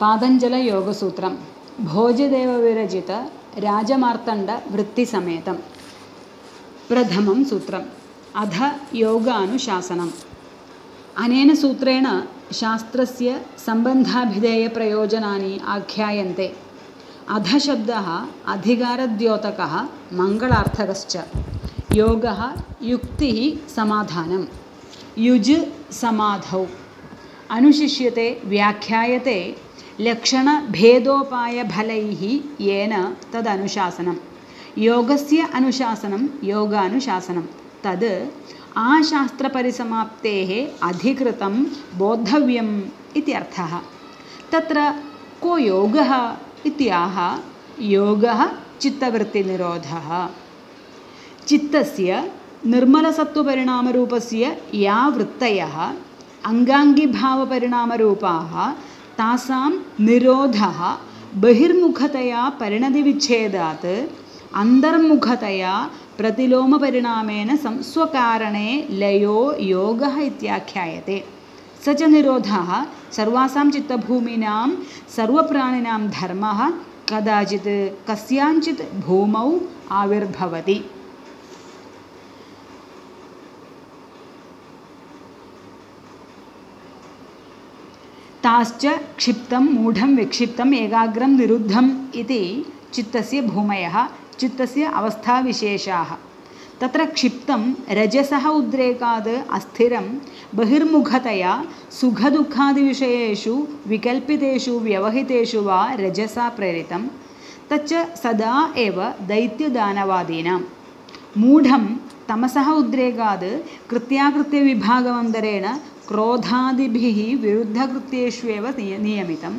పాదంజల యోగ సూత్రం భోజదేవ విరచిత రాజమార్తండ వృత్తి సమేతం. ప్రథమం సూత్రం. అధ యోగానుశాసనం. అనేన సూత్రేణ శాస్త్రస్య సంబంధాభిధేయ ప్రయోజనాన్ని ఆఖ్యాయంతే. అధ శబ్ద అధికారద్యోతక మంగళార్థకశ్చ. యోగ యుక్తి సమాధానం. యుజ్ సమాధౌ. అనుశిష్యతే వ్యాఖ్యాయతే लक्षणभेदोपायफलैः येन तदनुशासनं। योगस्य अनुशासनं योगानुशासनं। तद् आशास्त्रपरिसमाप्तेः अधिकृतं बोद्धव्यम् इति अर्थः। तत्र को योगः इत्याह? योगः चित्तवृत्तिनिरोधः। चित्तस्य निर्मलसत्त्वपरिणामरूपस्य या वृत्तयः अङ्गाङ्गिभावपरिणामरूपाः तासां निरोधः बहिर्मुखतया परिणतिविच्छेदात् अन्तर्मुखतया प्रतिलोमपरिणामेन संस्वकारणे लयो योगः इत्याख्यायते। स च निरोधः सर्वासां चित्तभूमीनां सर्वप्राणिनां धर्मः कदाचित् कस्याञ्चित् भूमौ आविर्भवति ताश्च क्षिप्तं मूढं विक्षिप्तम् एकाग्रं निरुद्धम् इति चित्तस्य भूमयः चित्तस्य अवस्थाविशेषाः। तत्र क्षिप्तं रजसः उद्रेकात् अस्थिरं बहिर्मुखतया सुखदुःखादिविषयेषु विकल्पितेषु व्यवहितेषु वा रजसा प्रेरितं। तच्च सदा एव दैत्यदानवादीनां। मूढं तमसः उद्रेकात् कृत्याकृत्यविभागमन्तरेण क्रोधादिभिः विरुद्धकृत्येष्वेव निय नियमितं।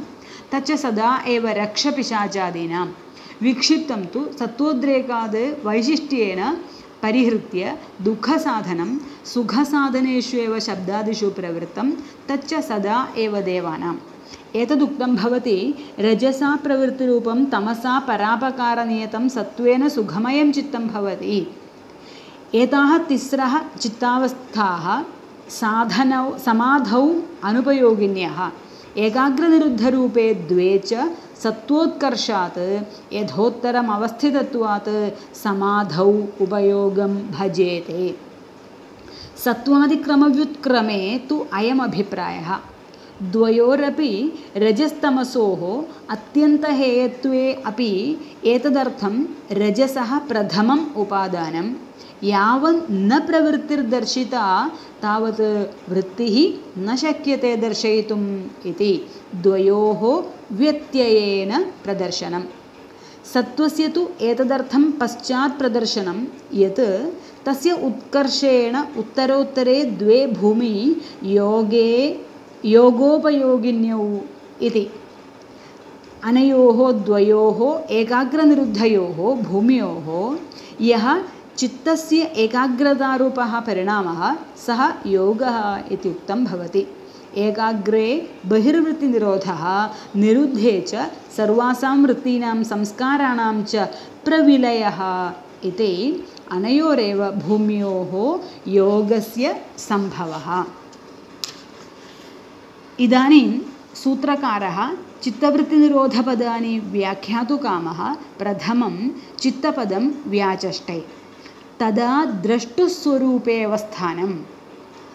तच्च सदा एव रक्षपिशाचादीनां। विक्षिप्तं तु सत्त्वोद्रेकात् वैशिष्ट्येन परिहृत्य दुःखसाधनं सुखसाधनेष्वेव शब्दादिषु प्रवृत्तं तच्च सदा एव देवानाम् एतदुक्तं भवति रजसा प्रवृत्तिरूपं तमसा परापकारनियतं सत्त्वेन सुखमयं चित्तं भवति। एताः तिस्रः चित्तावस्थाः साधनौ समाधौ अनुपयोगिन्यः। एकाग्रनिरुद्धरूपे द्वे च सत्त्वोत्कर्षात् यथोत्तरम् अवस्थितत्वात् समाधौ उपयोगं भजेते। सत्त्वादिक्रमव्युत्क्रमे तु अयमभिप्रायः। द्वयोरपि रजस्तमसोः अत्यन्तहेयत्वे अपि एतदर्थं रजसः प्रथमम् उपादानं यावन् न प्रवृत्तिर्दर्शिता तावत् वृत्तिः न शक्यते दर्शयितुम् इति द्वयोः व्यत्ययेन प्रदर्शनं सत्त्वस्य तु एतदर्थं पश्चात् प्रदर्शनं यत् तस्य उत्कर्षेण उत्तरोत्तरे द्वे भूमि योगे योगोपयोगिन्यौ इति। अनयोः द्वयोः एकाग्रनिरुद्धयोः भूम्योः यः चित्तस्य एकाग्रतारूपः परिणामः सः योगः इति उक्तं भवति। एकाग्रे बहिर्वृत्तिनिरोधः निरुद्धे च सर्वासां वृत्तीनां संस्काराणां च प्रविलयः इति अनयोरेव भूम्योः योगस्य सम्भवः। इदानीं सूत्रकारः चित्तवृत्तिनिरोधपदानि व्याख्यातुकामः प्रथमं चित्तपदं व्याचष्टे तदा द्रष्टुस्वरूपे अवस्थानं।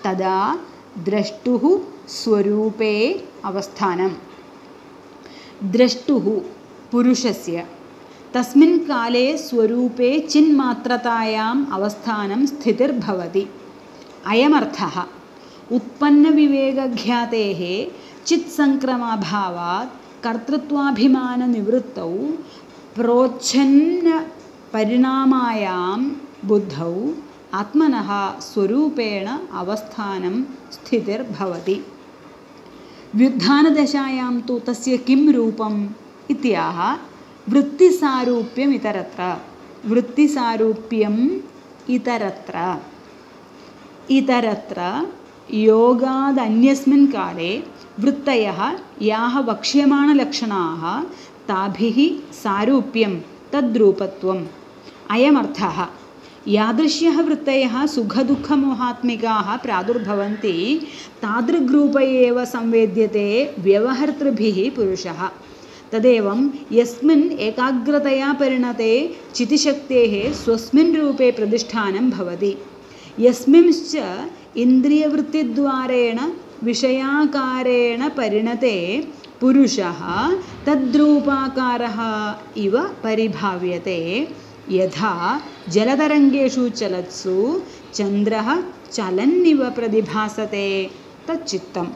तदा द्रष्टुः स्वरूपे अवस्थानं। द्रष्टुः पुरुषस्य। तस्मिन् काले स्वरूपे चिन्मात्रतायाम् अवस्थानं स्थितिर्भवति। अयमर्थः उत्पन्नविवेकख्यातेः चित्सङ्क्रमाभावात् कर्तृत्वाभिमाननिवृत्तौ प्रोच्छन्नपरिणामायां बुद्धौ आत्मनः स्वरूपेण अवस्थानं स्थितिर्भवति। व्युत्थानदशायां तु तस्य किं रूपम् इत्याह वृत्तिसारूप्यम् इतरत्र। वृत्तिसारूप्यम् इतरत्र। इतरत्र योगादन्यस्मिन् काले वृत्तयः याः वक्ष्यमाणलक्षणाः ताभिः सारूप्यं तद्रूपत्वम्। अयमर्थः यादृश्यः वृत्तयः सुखदुःखमोहात्मिकाः प्रादुर्भवन्ति तादृग्रूप एव संवेद्यते व्यवहर्तृभिः पुरुषः। तदेवं यस्मिन् एकाग्रतया परिणते चितिशक्तेः स्वस्मिन् रूपे प्रतिष्ठानं भवति। यस्मिंश्च इन्द्रियवृत्तिद्वारेण विषयाकारेण परिणते पुरुषः तद्रूपाकारः इव परिभाव्यते यथा जलतरङ्गेषु चलत्सु चन्द्रः चलन्निव प्रतिभासते तच्चित्तम्